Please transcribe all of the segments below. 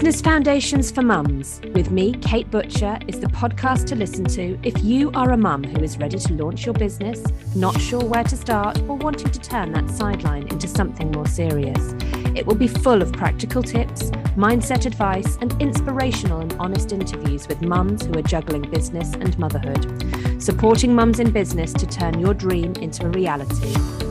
Business Foundations for Mums with me, Kate Butcher, is the podcast to listen to if you are a mum who is ready to launch your business, not sure where to start, or wanting to turn that sideline into something more serious. It will be full of practical tips, mindset advice, and inspirational and honest interviews with mums who are juggling business and motherhood, supporting mums in business to turn your dream into a reality.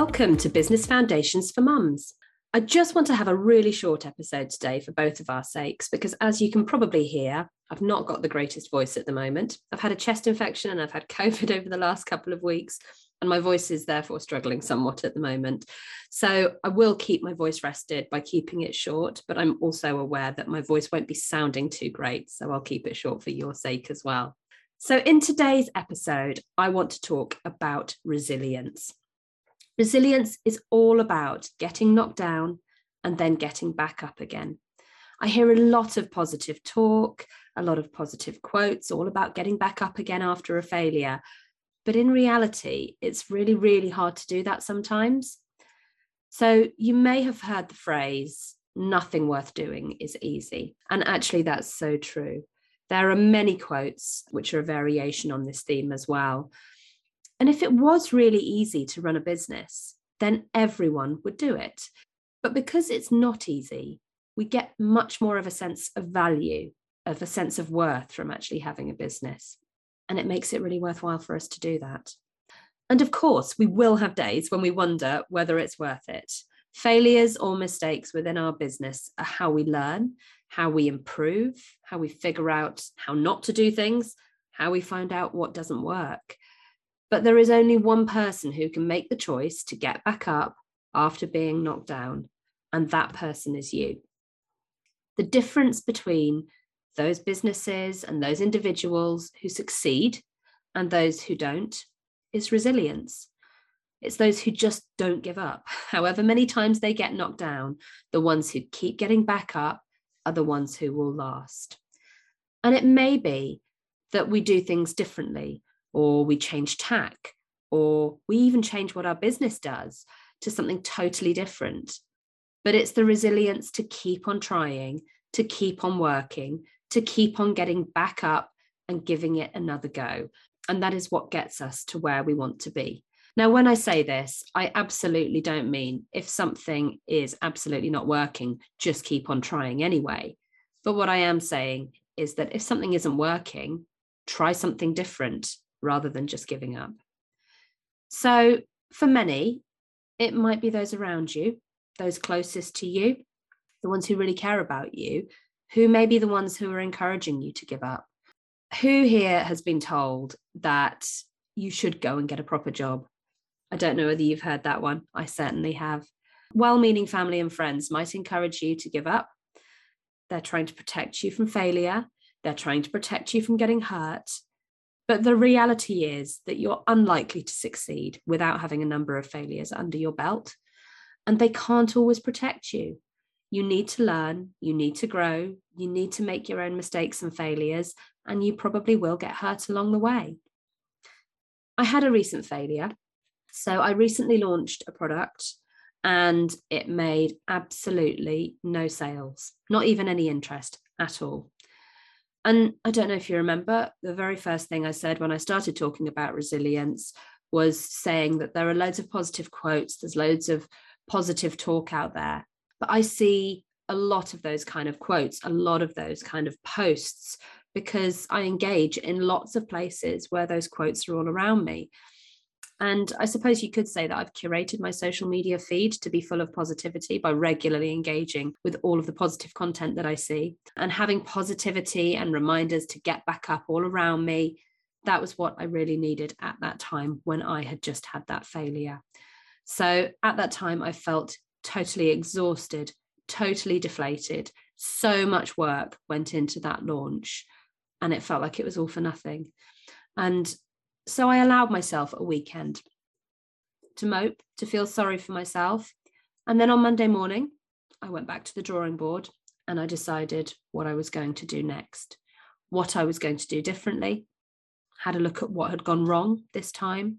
Welcome to Business Foundations for Mums. I just want to have a really short episode today for both of our sakes because, as you can probably hear, I've not got the greatest voice at the moment. I've had a chest infection and I've had COVID over the last couple of weeks, and my voice is therefore struggling somewhat at the moment. So I will keep my voice rested by keeping it short, but I'm also aware that my voice won't be sounding too great. So I'll keep it short for your sake as well. So, in today's episode, I want to talk about resilience. Resilience is all about getting knocked down and then getting back up again. I hear a lot of positive talk, a lot of positive quotes, all about getting back up again after a failure. But in reality, it's really, really hard to do that sometimes. So you may have heard the phrase, nothing worth doing is easy. And actually, that's so true. There are many quotes which are a variation on this theme as well. And if it was really easy to run a business, then everyone would do it. But because it's not easy, we get much more of a sense of value, of a sense of worth from actually having a business. And it makes it really worthwhile for us to do that. And of course, we will have days when we wonder whether it's worth it. Failures or mistakes within our business are how we learn, how we improve, how we figure out how not to do things, how we find out what doesn't work. But there is only one person who can make the choice to get back up after being knocked down, and that person is you. The difference between those businesses and those individuals who succeed and those who don't is resilience. It's those who just don't give up. However many times they get knocked down, the ones who keep getting back up are the ones who will last. And it may be that we do things differently or we change tack, or we even change what our business does to something totally different. But it's the resilience to keep on trying, to keep on working, to keep on getting back up and giving it another go. And that is what gets us to where we want to be. Now, when I say this, I absolutely don't mean if something is absolutely not working, just keep on trying anyway. But what I am saying is that if something isn't working, try something different rather than just giving up. So, for many, it might be those around you, those closest to you, the ones who really care about you, who may be the ones who are encouraging you to give up. Who here has been told that you should go and get a proper job? I don't know whether you've heard that one. I certainly have. Well meaning family and friends might encourage you to give up. They're trying to protect you from failure, they're trying to protect you from getting hurt. But the reality is that you're unlikely to succeed without having a number of failures under your belt. And they can't always protect you. You need to learn, you need to grow, you need to make your own mistakes and failures, and you probably will get hurt along the way. I had a recent failure. So I recently launched a product and it made absolutely no sales, not even any interest at all. And I don't know if you remember, the very first thing I said when I started talking about resilience was saying that there are loads of positive quotes, there's loads of positive talk out there. But I see a lot of those kind of quotes, a lot of those kind of posts, because I engage in lots of places where those quotes are all around me. And I suppose you could say that I've curated my social media feed to be full of positivity by regularly engaging with all of the positive content that I see and having positivity and reminders to get back up all around me. That was what I really needed at that time when I had just had that failure. So at that time, I felt totally exhausted, totally deflated. So much work went into that launch, and it felt like it was all for nothing. And so I allowed myself a weekend to mope, to feel sorry for myself. And then on Monday morning, I went back to the drawing board and I decided what I was going to do next, what I was going to do differently, had a look at what had gone wrong this time.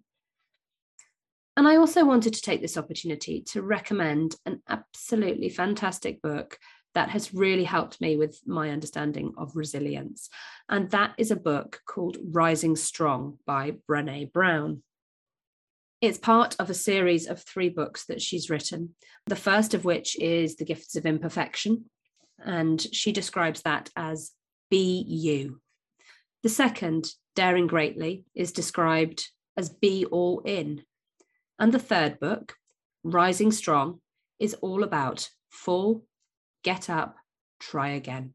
And I also wanted to take this opportunity to recommend an absolutely fantastic book that has really helped me with my understanding of resilience. And that is a book called Rising Strong by Brene Brown. It's part of a series of three books that she's written. The first of which is The Gifts of Imperfection. And she describes that as be you. The second, Daring Greatly, is described as be all in. And the third book, Rising Strong, is all about fall, get up, try again.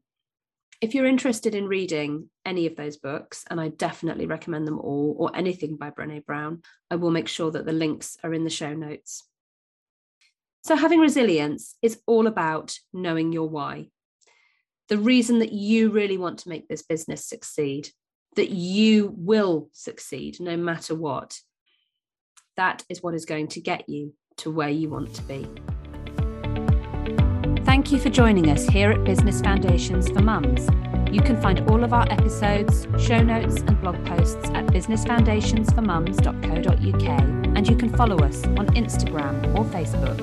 If you're interested in reading any of those books, and I definitely recommend them all, or anything by Brene Brown, I will make sure that the links are in the show notes. So, having resilience is all about knowing your why, the reason that you really want to make this business succeed, that you will succeed no matter what. That is what is going to get you to where you want to be. Thank you for joining us here at Business Foundations for Mums. You can find all of our episodes, show notes, and blog posts at businessfoundationsformums.co.uk, and you can follow us on Instagram or Facebook.